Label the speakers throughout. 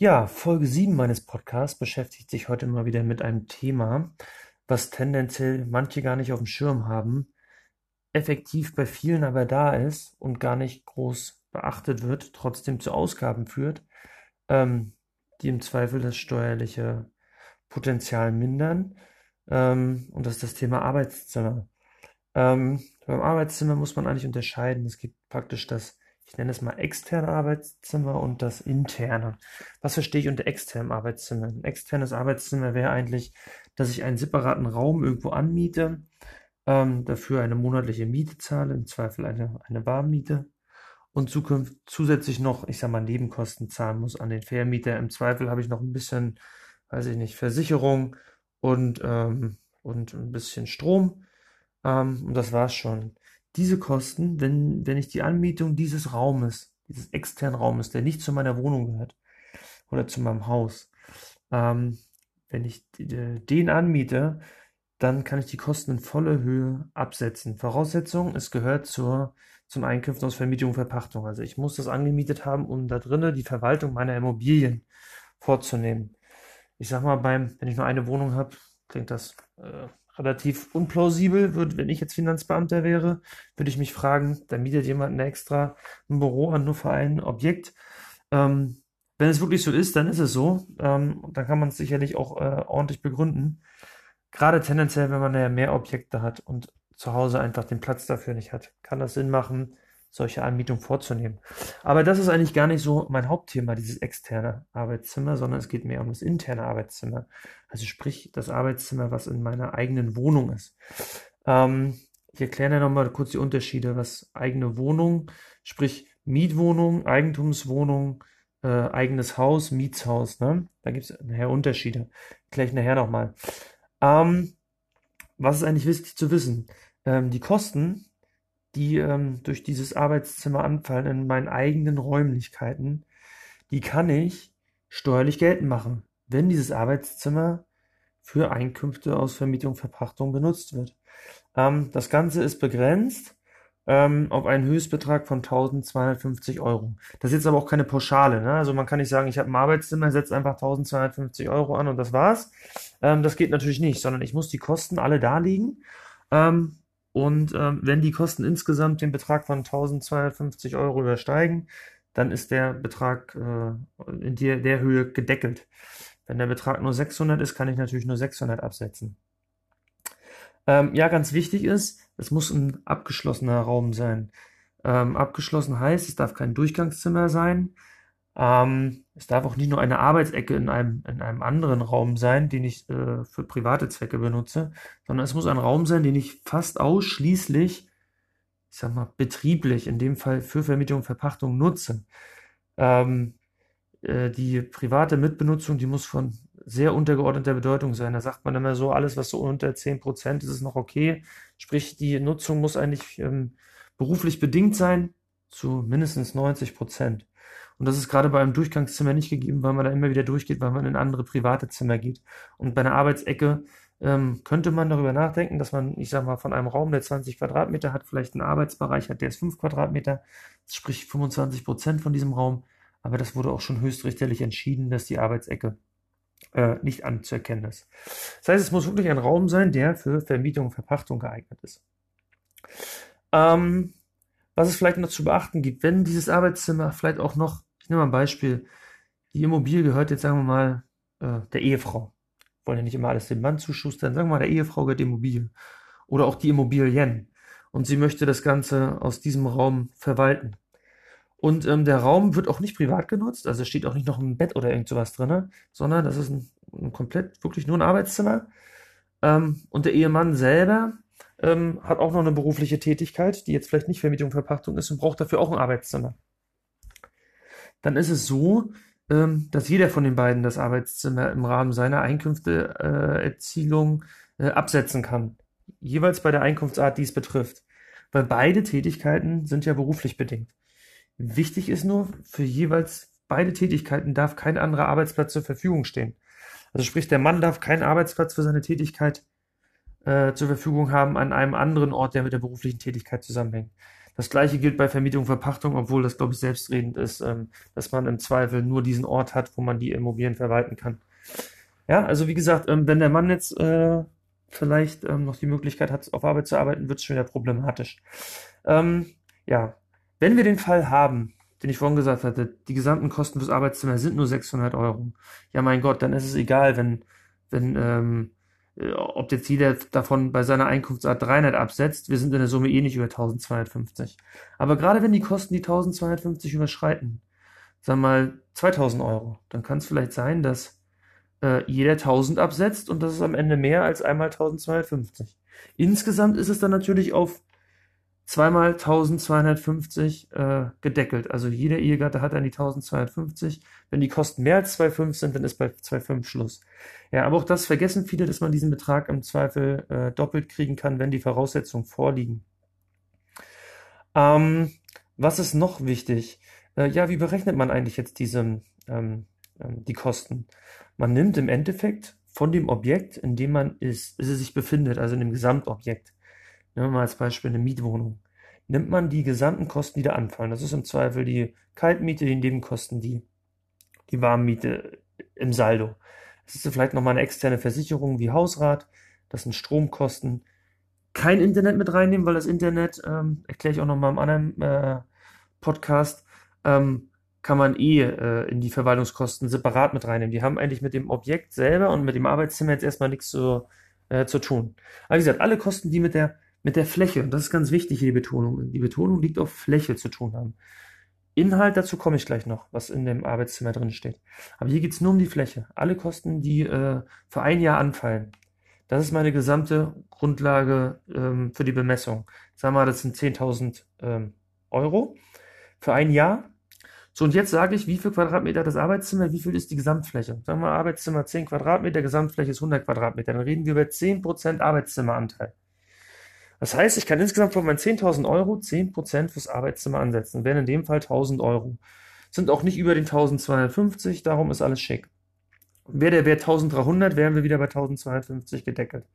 Speaker 1: Ja, Folge 7 meines Podcasts beschäftigt sich heute mal wieder mit einem Thema, was tendenziell manche gar nicht auf dem Schirm haben, effektiv bei vielen aber da ist und gar nicht groß beachtet wird, trotzdem zu Ausgaben führt, ähm, die im Zweifel das steuerliche Potenzial mindern. Ähm, und das ist das Thema Arbeitszimmer. Ähm, beim Arbeitszimmer muss man eigentlich unterscheiden. Es gibt praktisch das, ich nenne es mal externe Arbeitszimmer und das interne. Was verstehe ich unter externem Arbeitszimmer? Ein externes Arbeitszimmer wäre eigentlich, dass ich einen separaten Raum irgendwo anmiete, ähm, dafür eine monatliche Miete zahle, im Zweifel eine, eine Warmmiete und zukünftig zusätzlich noch, ich sag mal, Nebenkosten zahlen muss an den Vermieter. Im Zweifel habe ich noch ein bisschen, weiß ich nicht, Versicherung und, ähm, und ein bisschen Strom. Ähm, und das war's schon. Diese Kosten, wenn, wenn ich die Anmietung dieses Raumes, dieses externen Raumes, der nicht zu meiner Wohnung gehört oder zu meinem Haus, ähm, wenn ich den anmiete, dann kann ich die Kosten in voller Höhe absetzen. Voraussetzung, es gehört zur, zum Einkünften aus Vermietung und Verpachtung. Also ich muss das angemietet haben, um da drinnen die Verwaltung meiner Immobilien vorzunehmen. Ich sag mal, beim, wenn ich nur eine Wohnung habe, klingt das äh, relativ unplausibel. Würde, wenn ich jetzt Finanzbeamter wäre, würde ich mich fragen, da mietet jemand extra ein Büro an, nur für ein Objekt. Ähm, wenn es wirklich so ist, dann ist es so. Ähm, dann kann man es sicherlich auch äh, ordentlich begründen. Gerade tendenziell, wenn man ja mehr Objekte hat und zu Hause einfach den Platz dafür nicht hat, kann das Sinn machen, solche Anmietungen vorzunehmen. Aber das ist eigentlich gar nicht so mein Hauptthema, dieses externe Arbeitszimmer, sondern es geht mehr um das interne Arbeitszimmer. Also sprich das Arbeitszimmer, was in meiner eigenen Wohnung ist. Ähm, ich erkläre nochmal kurz die Unterschiede, was eigene Wohnung, sprich Mietwohnung, Eigentumswohnung, äh, eigenes Haus, Mietshaus. Ne? Da gibt es nachher Unterschiede. Erkläre ich nachher nochmal. Ähm, was ist eigentlich wichtig zu wissen? Ähm, die Kosten, die ähm, durch dieses Arbeitszimmer anfallen in meinen eigenen Räumlichkeiten, die kann ich steuerlich geltend machen, wenn dieses Arbeitszimmer für Einkünfte aus Vermietung, Verpachtung benutzt wird. Ähm, das Ganze ist begrenzt ähm, auf einen Höchstbetrag von 1250 Euro. Das ist jetzt aber auch keine Pauschale. Ne? Also man kann nicht sagen, ich habe ein Arbeitszimmer, setze einfach 1250 Euro an und das war's. Ähm, das geht natürlich nicht, sondern ich muss die Kosten alle darlegen. Ähm, und ähm, wenn die Kosten insgesamt den Betrag von 1250 Euro übersteigen, dann ist der Betrag äh, in der, der Höhe gedeckelt. Wenn der Betrag nur 600 ist, kann ich natürlich nur 600 absetzen. Ähm, ja, ganz wichtig ist, es muss ein abgeschlossener Raum sein. Ähm, abgeschlossen heißt, es darf kein Durchgangszimmer sein. Ähm, es darf auch nicht nur eine Arbeitsecke in einem, in einem anderen Raum sein, den ich äh, für private Zwecke benutze, sondern es muss ein Raum sein, den ich fast ausschließlich, ich sag mal, betrieblich, in dem Fall für Vermietung und Verpachtung nutze. Ähm, äh, die private Mitbenutzung, die muss von sehr untergeordneter Bedeutung sein. Da sagt man immer so, alles, was so unter 10% ist, ist noch okay. Sprich, die Nutzung muss eigentlich ähm, beruflich bedingt sein, zu mindestens 90 Prozent. Und das ist gerade bei einem Durchgangszimmer nicht gegeben, weil man da immer wieder durchgeht, weil man in andere private Zimmer geht. Und bei einer Arbeitsecke ähm, könnte man darüber nachdenken, dass man, ich sag mal, von einem Raum, der 20 Quadratmeter hat, vielleicht einen Arbeitsbereich hat, der ist 5 Quadratmeter, sprich 25 Prozent von diesem Raum. Aber das wurde auch schon höchstrichterlich entschieden, dass die Arbeitsecke äh, nicht anzuerkennen ist. Das heißt, es muss wirklich ein Raum sein, der für Vermietung und Verpachtung geeignet ist. Ähm, was es vielleicht noch zu beachten gibt, wenn dieses Arbeitszimmer vielleicht auch noch, ich nehme mal ein Beispiel, die Immobilie gehört jetzt, sagen wir mal, äh, der Ehefrau. Wollen ja nicht immer alles dem Mann zuschustern, sagen wir mal, der Ehefrau gehört die Immobilie. Oder auch die Immobilien. Und sie möchte das Ganze aus diesem Raum verwalten. Und ähm, der Raum wird auch nicht privat genutzt, also steht auch nicht noch ein Bett oder irgend sowas drin, sondern das ist ein, ein komplett, wirklich nur ein Arbeitszimmer. Ähm, und der Ehemann selber ähm, hat auch noch eine berufliche Tätigkeit, die jetzt vielleicht nicht Vermietung, Verpachtung ist und braucht dafür auch ein Arbeitszimmer. Dann ist es so, ähm, dass jeder von den beiden das Arbeitszimmer im Rahmen seiner Einkünfteerzielung äh, äh, absetzen kann. Jeweils bei der Einkunftsart, die es betrifft. Weil beide Tätigkeiten sind ja beruflich bedingt. Wichtig ist nur, für jeweils beide Tätigkeiten darf kein anderer Arbeitsplatz zur Verfügung stehen. Also sprich, der Mann darf keinen Arbeitsplatz für seine Tätigkeit äh, zur Verfügung haben an einem anderen Ort, der mit der beruflichen Tätigkeit zusammenhängt. Das gleiche gilt bei Vermietung, Verpachtung, obwohl das, glaube ich, selbstredend ist, ähm, dass man im Zweifel nur diesen Ort hat, wo man die Immobilien verwalten kann. Ja, also wie gesagt, ähm, wenn der Mann jetzt äh, vielleicht ähm, noch die Möglichkeit hat, auf Arbeit zu arbeiten, wird es schon wieder problematisch. Ähm, ja, wenn wir den Fall haben, den ich vorhin gesagt hatte, die gesamten Kosten fürs Arbeitszimmer sind nur 600 Euro. Ja, mein Gott, dann ist es egal, wenn, wenn, ähm, äh, ob jetzt jeder davon bei seiner Einkunftsart 300 absetzt, wir sind in der Summe eh nicht über 1250. Aber gerade wenn die Kosten die 1250 überschreiten, sagen wir mal 2000 Euro, dann kann es vielleicht sein, dass äh, jeder 1000 absetzt und das ist am Ende mehr als einmal 1250. Insgesamt ist es dann natürlich auf zweimal 1250 äh, gedeckelt. Also jeder Ehegatte hat dann die 1250. Wenn die Kosten mehr als 2,5 sind, dann ist bei 2,5 Schluss. Ja, aber auch das vergessen viele, dass man diesen Betrag im Zweifel äh, doppelt kriegen kann, wenn die Voraussetzungen vorliegen. Ähm, was ist noch wichtig? Äh, ja, wie berechnet man eigentlich jetzt diese, ähm, ähm, die Kosten? Man nimmt im Endeffekt von dem Objekt, in dem man ist, es sich befindet, also in dem Gesamtobjekt, Nehmen wir mal als Beispiel eine Mietwohnung. Nimmt man die gesamten Kosten, die da anfallen, das ist im Zweifel die Kaltmiete, die Nebenkosten, die, die Warmmiete im Saldo. Es ist vielleicht nochmal eine externe Versicherung wie Hausrat, das sind Stromkosten. Kein Internet mit reinnehmen, weil das Internet, ähm, erkläre ich auch nochmal im anderen äh, Podcast, ähm, kann man eh äh, in die Verwaltungskosten separat mit reinnehmen. Die haben eigentlich mit dem Objekt selber und mit dem Arbeitszimmer jetzt erstmal nichts zu, äh, zu tun. Aber wie gesagt, alle Kosten, die mit der mit der Fläche, und das ist ganz wichtig hier die Betonung, die Betonung liegt auf Fläche zu tun haben. Inhalt, dazu komme ich gleich noch, was in dem Arbeitszimmer drin steht. Aber hier geht es nur um die Fläche. Alle Kosten, die äh, für ein Jahr anfallen. Das ist meine gesamte Grundlage ähm, für die Bemessung. Sagen wir mal, das sind 10.000 ähm, Euro für ein Jahr. So, und jetzt sage ich, wie viel Quadratmeter das Arbeitszimmer, wie viel ist die Gesamtfläche? Sagen wir Arbeitszimmer 10 Quadratmeter, Gesamtfläche ist 100 Quadratmeter. Dann reden wir über 10% Arbeitszimmeranteil. Das heißt, ich kann insgesamt von meinen 10.000 Euro 10% fürs Arbeitszimmer ansetzen. Wären in dem Fall 1.000 Euro. Sind auch nicht über den 1.250, darum ist alles schick. Wäre der Wert 1.300, wären wir wieder bei 1.250 gedeckelt.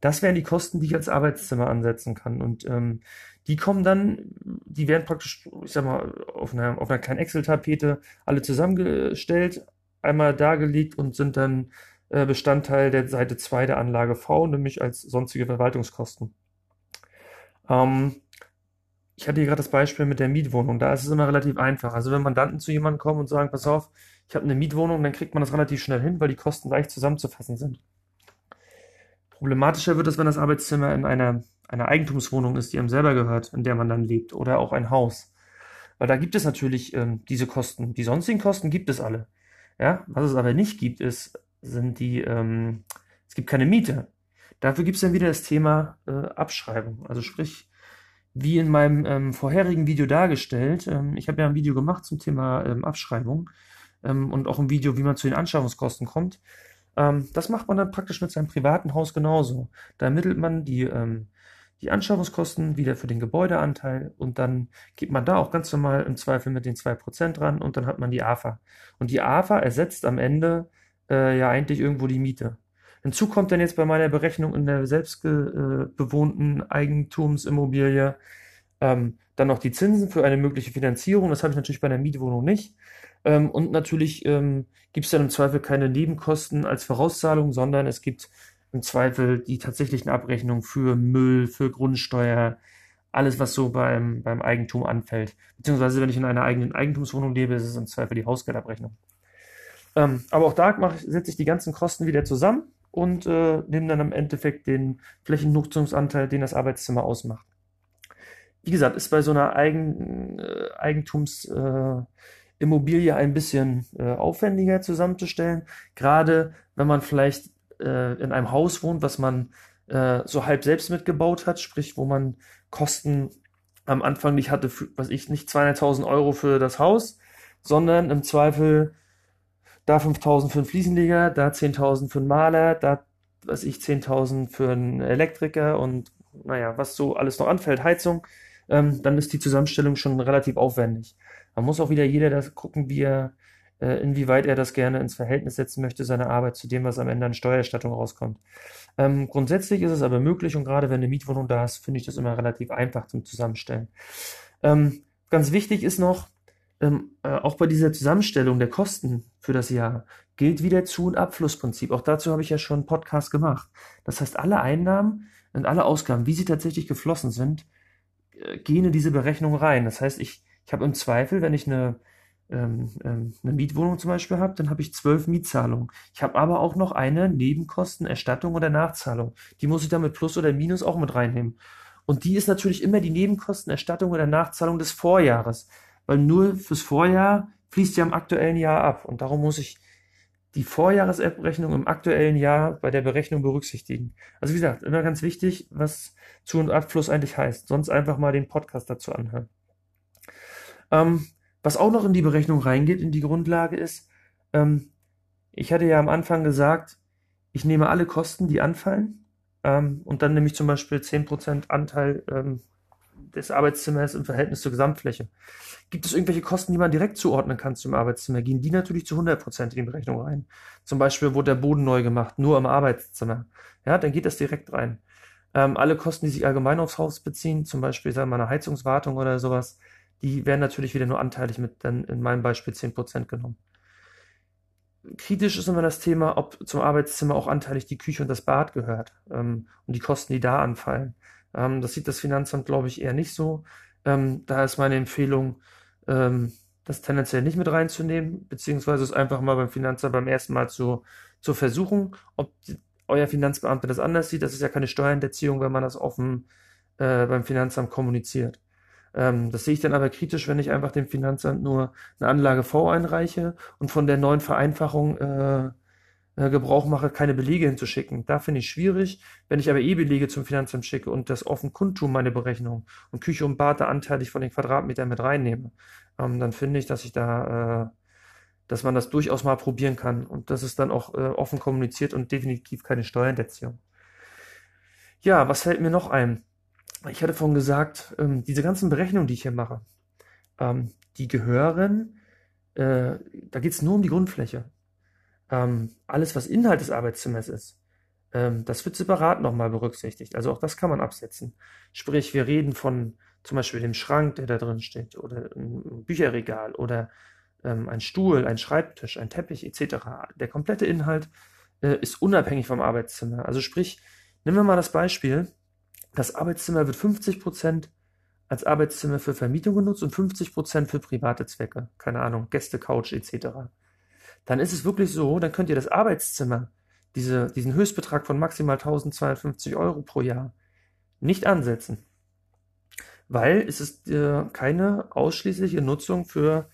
Speaker 1: Das wären die Kosten, die ich als Arbeitszimmer ansetzen kann. Und ähm, die kommen dann, die werden praktisch, ich sag mal, auf einer, auf einer kleinen Excel-Tapete alle zusammengestellt, einmal dargelegt und sind dann äh, Bestandteil der Seite 2 der Anlage V, nämlich als sonstige Verwaltungskosten. Ähm, ich hatte hier gerade das Beispiel mit der Mietwohnung. Da ist es immer relativ einfach. Also wenn Mandanten zu jemandem kommen und sagen, pass auf, ich habe eine Mietwohnung, dann kriegt man das relativ schnell hin, weil die Kosten leicht zusammenzufassen sind. Problematischer wird es, wenn das Arbeitszimmer in einer, einer Eigentumswohnung ist, die einem selber gehört, in der man dann lebt, oder auch ein Haus. Weil da gibt es natürlich ähm, diese Kosten. Die sonstigen Kosten gibt es alle. Ja, was es aber nicht gibt, ist, sind die, ähm, es gibt keine Miete. Dafür gibt es dann wieder das Thema äh, Abschreibung. Also sprich, wie in meinem ähm, vorherigen Video dargestellt, ähm, ich habe ja ein Video gemacht zum Thema ähm, Abschreibung ähm, und auch ein Video, wie man zu den Anschaffungskosten kommt. Ähm, das macht man dann praktisch mit seinem privaten Haus genauso. Da ermittelt man die, ähm, die Anschaffungskosten wieder für den Gebäudeanteil und dann geht man da auch ganz normal im Zweifel mit den 2% dran und dann hat man die AFA. Und die AFA ersetzt am Ende äh, ja eigentlich irgendwo die Miete. Hinzu kommt dann jetzt bei meiner Berechnung in der selbst äh, Eigentumsimmobilie ähm, dann noch die Zinsen für eine mögliche Finanzierung. Das habe ich natürlich bei einer Mietwohnung nicht. Ähm, und natürlich ähm, gibt es dann im Zweifel keine Nebenkosten als Vorauszahlung, sondern es gibt im Zweifel die tatsächlichen Abrechnungen für Müll, für Grundsteuer, alles, was so beim, beim Eigentum anfällt. Beziehungsweise, wenn ich in einer eigenen Eigentumswohnung lebe, ist es im Zweifel die Hausgeldabrechnung. Ähm, aber auch da setze ich die ganzen Kosten wieder zusammen und äh, nehmen dann im Endeffekt den Flächennutzungsanteil, den das Arbeitszimmer ausmacht. Wie gesagt, ist bei so einer Eigen, äh, Eigentumsimmobilie äh, ein bisschen äh, aufwendiger zusammenzustellen, gerade wenn man vielleicht äh, in einem Haus wohnt, was man äh, so halb selbst mitgebaut hat, sprich, wo man Kosten am Anfang nicht hatte, für, was ich nicht 200.000 Euro für das Haus, sondern im Zweifel da 5000 für einen Fliesenleger, da 10.000 für einen Maler, da, was ich, 10.000 für einen Elektriker und naja, was so alles noch anfällt, Heizung, ähm, dann ist die Zusammenstellung schon relativ aufwendig. Man muss auch wieder jeder das gucken, wie er, äh, inwieweit er das gerne ins Verhältnis setzen möchte, seine Arbeit zu dem, was am Ende an Steuererstattung rauskommt. Ähm, grundsätzlich ist es aber möglich und gerade wenn eine Mietwohnung da ist, finde ich das immer relativ einfach zum Zusammenstellen. Ähm, ganz wichtig ist noch, ähm, äh, auch bei dieser Zusammenstellung der Kosten für das Jahr gilt wieder Zu- und Abflussprinzip. Auch dazu habe ich ja schon einen Podcast gemacht. Das heißt, alle Einnahmen und alle Ausgaben, wie sie tatsächlich geflossen sind, äh, gehen in diese Berechnung rein. Das heißt, ich, ich habe im Zweifel, wenn ich eine, ähm, ähm, eine Mietwohnung zum Beispiel habe, dann habe ich zwölf Mietzahlungen. Ich habe aber auch noch eine Nebenkostenerstattung oder Nachzahlung. Die muss ich dann mit Plus oder Minus auch mit reinnehmen. Und die ist natürlich immer die Nebenkostenerstattung oder Nachzahlung des Vorjahres, weil nur fürs Vorjahr fließt ja im aktuellen Jahr ab. Und darum muss ich die Vorjahresabrechnung im aktuellen Jahr bei der Berechnung berücksichtigen. Also wie gesagt, immer ganz wichtig, was Zu- und Abfluss eigentlich heißt. Sonst einfach mal den Podcast dazu anhören. Ähm, was auch noch in die Berechnung reingeht, in die Grundlage ist, ähm, ich hatte ja am Anfang gesagt, ich nehme alle Kosten, die anfallen, ähm, und dann nehme ich zum Beispiel 10% Anteil ähm, des Arbeitszimmers im Verhältnis zur Gesamtfläche. Gibt es irgendwelche Kosten, die man direkt zuordnen kann zum Arbeitszimmer? Gehen die natürlich zu 100% in die Berechnung rein. Zum Beispiel wurde der Boden neu gemacht, nur im Arbeitszimmer. Ja, dann geht das direkt rein. Ähm, alle Kosten, die sich allgemein aufs Haus beziehen, zum Beispiel sagen wir eine Heizungswartung oder sowas, die werden natürlich wieder nur anteilig mit dann in meinem Beispiel 10% genommen. Kritisch ist immer das Thema, ob zum Arbeitszimmer auch anteilig die Küche und das Bad gehört ähm, und die Kosten, die da anfallen. Ähm, das sieht das Finanzamt, glaube ich, eher nicht so. Ähm, da ist meine Empfehlung, ähm, das tendenziell nicht mit reinzunehmen, beziehungsweise es einfach mal beim Finanzamt beim ersten Mal zu, zu versuchen, ob die, euer Finanzbeamter das anders sieht. Das ist ja keine Steuerhinterziehung, wenn man das offen äh, beim Finanzamt kommuniziert. Ähm, das sehe ich dann aber kritisch, wenn ich einfach dem Finanzamt nur eine Anlage V einreiche und von der neuen Vereinfachung äh, Gebrauch mache, keine Belege hinzuschicken. Da finde ich schwierig. Wenn ich aber eh Belege zum Finanzamt schicke und das offen kundtun, meine Berechnung, und Küche und Bad da anteilig von den Quadratmetern mit reinnehme, ähm, dann finde ich, dass ich da, äh, dass man das durchaus mal probieren kann. Und das ist dann auch äh, offen kommuniziert und definitiv keine Steuerhinterziehung. Ja, was fällt mir noch ein? Ich hatte vorhin gesagt, ähm, diese ganzen Berechnungen, die ich hier mache, ähm, die gehören, äh, da geht es nur um die Grundfläche ähm, alles, was Inhalt des Arbeitszimmers ist, ähm, das wird separat nochmal berücksichtigt. Also auch das kann man absetzen. Sprich, wir reden von zum Beispiel dem Schrank, der da drin steht, oder ein Bücherregal oder ähm, ein Stuhl, ein Schreibtisch, ein Teppich etc. Der komplette Inhalt äh, ist unabhängig vom Arbeitszimmer. Also sprich, nehmen wir mal das Beispiel, das Arbeitszimmer wird 50% als Arbeitszimmer für Vermietung genutzt und 50% für private Zwecke. Keine Ahnung, Gäste, Couch etc dann ist es wirklich so, dann könnt ihr das Arbeitszimmer, diese, diesen Höchstbetrag von maximal 1250 Euro pro Jahr, nicht ansetzen. Weil es ist äh, keine ausschließliche Nutzung für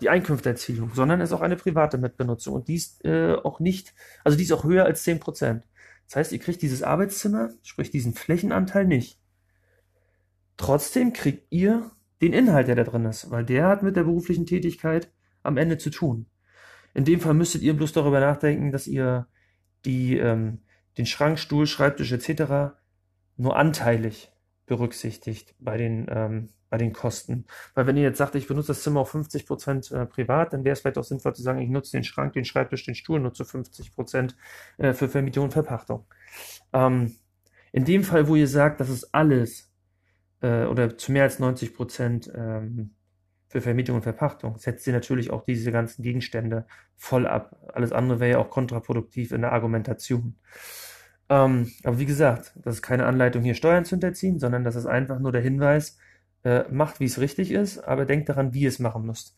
Speaker 1: die Einkünfteerzielung, sondern es ist auch eine private Mitbenutzung und die ist äh, auch nicht, also die ist auch höher als 10%. Das heißt, ihr kriegt dieses Arbeitszimmer, sprich diesen Flächenanteil nicht. Trotzdem kriegt ihr den Inhalt, der da drin ist, weil der hat mit der beruflichen Tätigkeit am Ende zu tun. In dem Fall müsstet ihr bloß darüber nachdenken, dass ihr die, ähm, den Schrank, Stuhl, Schreibtisch etc. nur anteilig berücksichtigt bei den, ähm, bei den Kosten. Weil wenn ihr jetzt sagt, ich benutze das Zimmer auf 50 Prozent äh, privat, dann wäre es vielleicht auch sinnvoll zu sagen, ich nutze den Schrank, den Schreibtisch, den Stuhl nur zu 50 Prozent äh, für Vermietung und Verpachtung. Ähm, in dem Fall, wo ihr sagt, das ist alles äh, oder zu mehr als 90 Prozent ähm, für Vermietung und Verpachtung setzt sie natürlich auch diese ganzen Gegenstände voll ab. Alles andere wäre ja auch kontraproduktiv in der Argumentation. Ähm, aber wie gesagt, das ist keine Anleitung, hier Steuern zu hinterziehen, sondern das ist einfach nur der Hinweis, äh, macht, wie es richtig ist, aber denkt daran, wie ihr es machen müsst.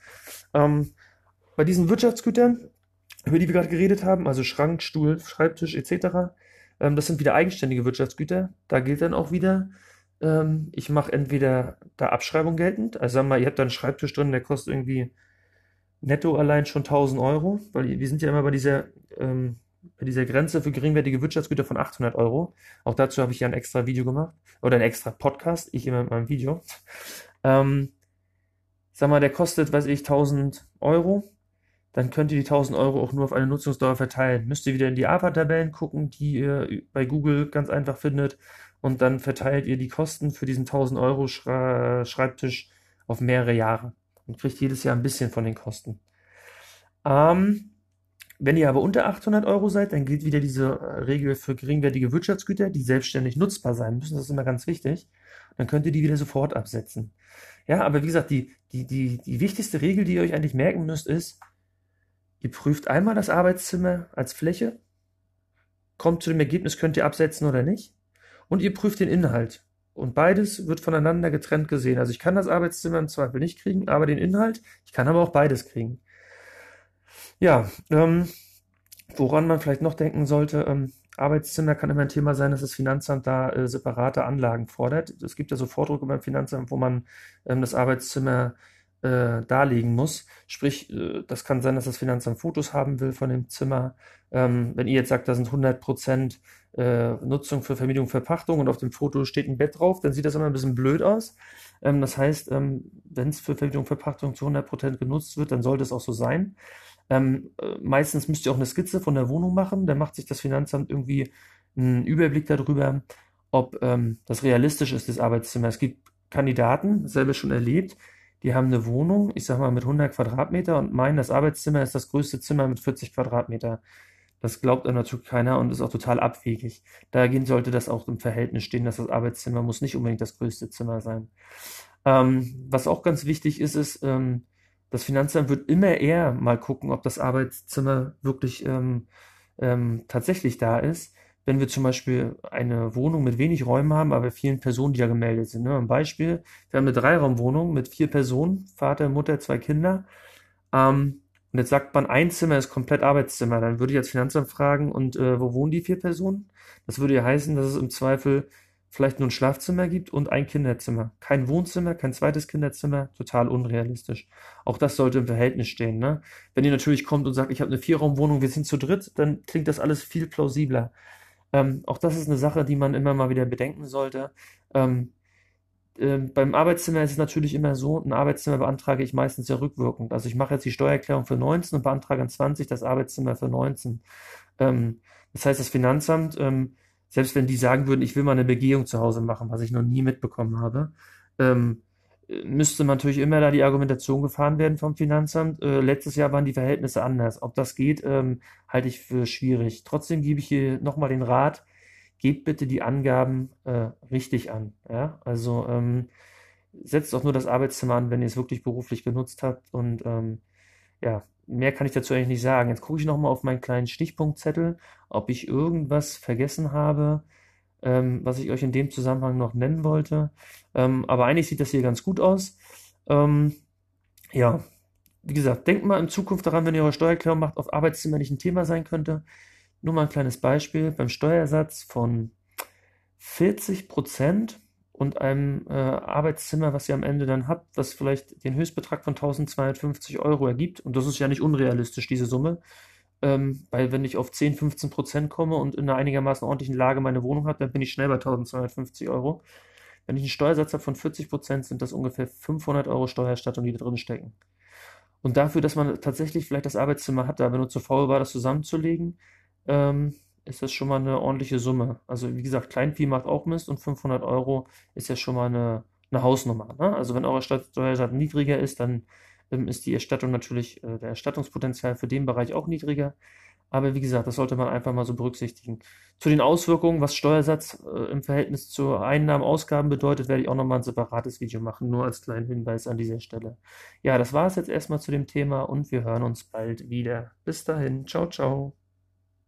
Speaker 1: Ähm, bei diesen Wirtschaftsgütern, über die wir gerade geredet haben, also Schrank, Stuhl, Schreibtisch etc., ähm, das sind wieder eigenständige Wirtschaftsgüter. Da gilt dann auch wieder, ähm, ich mache entweder da Abschreibung geltend, also wir mal, ihr habt da einen Schreibtisch drin, der kostet irgendwie netto allein schon 1000 Euro, weil wir sind ja immer bei dieser, ähm, bei dieser Grenze für geringwertige Wirtschaftsgüter von 800 Euro. Auch dazu habe ich ja ein extra Video gemacht oder ein extra Podcast, ich immer mit meinem Video. Ähm, sag mal, der kostet, weiß ich, 1000 Euro. Dann könnt ihr die 1000 Euro auch nur auf eine Nutzungsdauer verteilen. Müsst ihr wieder in die APA-Tabellen gucken, die ihr bei Google ganz einfach findet und dann verteilt ihr die Kosten für diesen 1000 Euro Schreibtisch auf mehrere Jahre und kriegt jedes Jahr ein bisschen von den Kosten. Ähm, wenn ihr aber unter 800 Euro seid, dann gilt wieder diese äh, Regel für geringwertige Wirtschaftsgüter, die selbstständig nutzbar sein müssen. Das ist immer ganz wichtig. Dann könnt ihr die wieder sofort absetzen. Ja, aber wie gesagt, die, die, die, die wichtigste Regel, die ihr euch eigentlich merken müsst, ist, ihr prüft einmal das Arbeitszimmer als Fläche, kommt zu dem Ergebnis, könnt ihr absetzen oder nicht, und ihr prüft den Inhalt. Und beides wird voneinander getrennt gesehen. Also ich kann das Arbeitszimmer im Zweifel nicht kriegen, aber den Inhalt, ich kann aber auch beides kriegen. Ja, ähm, woran man vielleicht noch denken sollte, ähm, Arbeitszimmer kann immer ein Thema sein, dass das Finanzamt da äh, separate Anlagen fordert. Es gibt ja so Vordrucke beim Finanzamt, wo man ähm, das Arbeitszimmer äh, darlegen muss. Sprich, äh, das kann sein, dass das Finanzamt Fotos haben will von dem Zimmer. Ähm, wenn ihr jetzt sagt, da sind 100 Prozent äh, Nutzung für Vermietung, Verpachtung und auf dem Foto steht ein Bett drauf, dann sieht das immer ein bisschen blöd aus. Ähm, das heißt, ähm, wenn es für Vermietung, Verpachtung zu 100 Prozent genutzt wird, dann sollte es auch so sein. Ähm, äh, meistens müsst ihr auch eine Skizze von der Wohnung machen. Dann macht sich das Finanzamt irgendwie einen Überblick darüber, ob ähm, das realistisch ist, das Arbeitszimmer. Es gibt Kandidaten, selber schon erlebt, die haben eine Wohnung, ich sag mal mit 100 Quadratmeter und meinen, das Arbeitszimmer ist das größte Zimmer mit 40 Quadratmeter. Das glaubt einem natürlich keiner und ist auch total abwegig. Dagegen sollte das auch im Verhältnis stehen, dass das Arbeitszimmer muss nicht unbedingt das größte Zimmer sein. Ähm, was auch ganz wichtig ist, ist, ähm, das Finanzamt wird immer eher mal gucken, ob das Arbeitszimmer wirklich ähm, ähm, tatsächlich da ist. Wenn wir zum Beispiel eine Wohnung mit wenig Räumen haben, aber vielen Personen, die ja gemeldet sind. Ne? Ein Beispiel, wir haben eine Dreiraumwohnung mit vier Personen, Vater, Mutter, zwei Kinder. Ähm, und jetzt sagt man, ein Zimmer ist komplett Arbeitszimmer. Dann würde ich als Finanzamt fragen, und äh, wo wohnen die vier Personen? Das würde ja heißen, dass es im Zweifel vielleicht nur ein Schlafzimmer gibt und ein Kinderzimmer. Kein Wohnzimmer, kein zweites Kinderzimmer, total unrealistisch. Auch das sollte im Verhältnis stehen. Ne? Wenn ihr natürlich kommt und sagt, ich habe eine Vierraumwohnung, wir sind zu dritt, dann klingt das alles viel plausibler. Ähm, auch das ist eine Sache, die man immer mal wieder bedenken sollte. Ähm, äh, beim Arbeitszimmer ist es natürlich immer so, ein Arbeitszimmer beantrage ich meistens ja rückwirkend. Also ich mache jetzt die Steuererklärung für 19 und beantrage an 20 das Arbeitszimmer für 19. Ähm, das heißt, das Finanzamt ähm, selbst wenn die sagen würden, ich will mal eine Begehung zu Hause machen, was ich noch nie mitbekommen habe, ähm, müsste natürlich immer da die Argumentation gefahren werden vom Finanzamt. Äh, letztes Jahr waren die Verhältnisse anders. Ob das geht, ähm, halte ich für schwierig. Trotzdem gebe ich hier nochmal den Rat, gebt bitte die Angaben äh, richtig an. Ja? Also ähm, setzt auch nur das Arbeitszimmer an, wenn ihr es wirklich beruflich genutzt habt und ähm, ja, mehr kann ich dazu eigentlich nicht sagen. Jetzt gucke ich nochmal auf meinen kleinen Stichpunktzettel, ob ich irgendwas vergessen habe, ähm, was ich euch in dem Zusammenhang noch nennen wollte. Ähm, aber eigentlich sieht das hier ganz gut aus. Ähm, ja, wie gesagt, denkt mal in Zukunft daran, wenn ihr eure Steuererklärung macht, ob Arbeitszimmer nicht ein Thema sein könnte. Nur mal ein kleines Beispiel. Beim Steuersatz von 40 Prozent und einem äh, Arbeitszimmer, was ihr am Ende dann habt, was vielleicht den Höchstbetrag von 1250 Euro ergibt. Und das ist ja nicht unrealistisch, diese Summe. Ähm, weil wenn ich auf 10, 15 Prozent komme und in einer einigermaßen ordentlichen Lage meine Wohnung habe, dann bin ich schnell bei 1250 Euro. Wenn ich einen Steuersatz habe von 40 Prozent, sind das ungefähr 500 Euro Steuererstattung, die da drin stecken. Und dafür, dass man tatsächlich vielleicht das Arbeitszimmer hat, aber nur zu faul war, das zusammenzulegen, ähm, ist das schon mal eine ordentliche Summe. Also wie gesagt, Kleinvieh macht auch Mist und 500 Euro ist ja schon mal eine, eine Hausnummer. Ne? Also wenn eure Steuersatz niedriger ist, dann ähm, ist die Erstattung natürlich, äh, der Erstattungspotenzial für den Bereich auch niedriger. Aber wie gesagt, das sollte man einfach mal so berücksichtigen. Zu den Auswirkungen, was Steuersatz äh, im Verhältnis zu Einnahmen, Ausgaben bedeutet, werde ich auch nochmal ein separates Video machen, nur als kleinen Hinweis an dieser Stelle. Ja, das war es jetzt erstmal zu dem Thema und wir hören uns bald wieder. Bis dahin, ciao, ciao.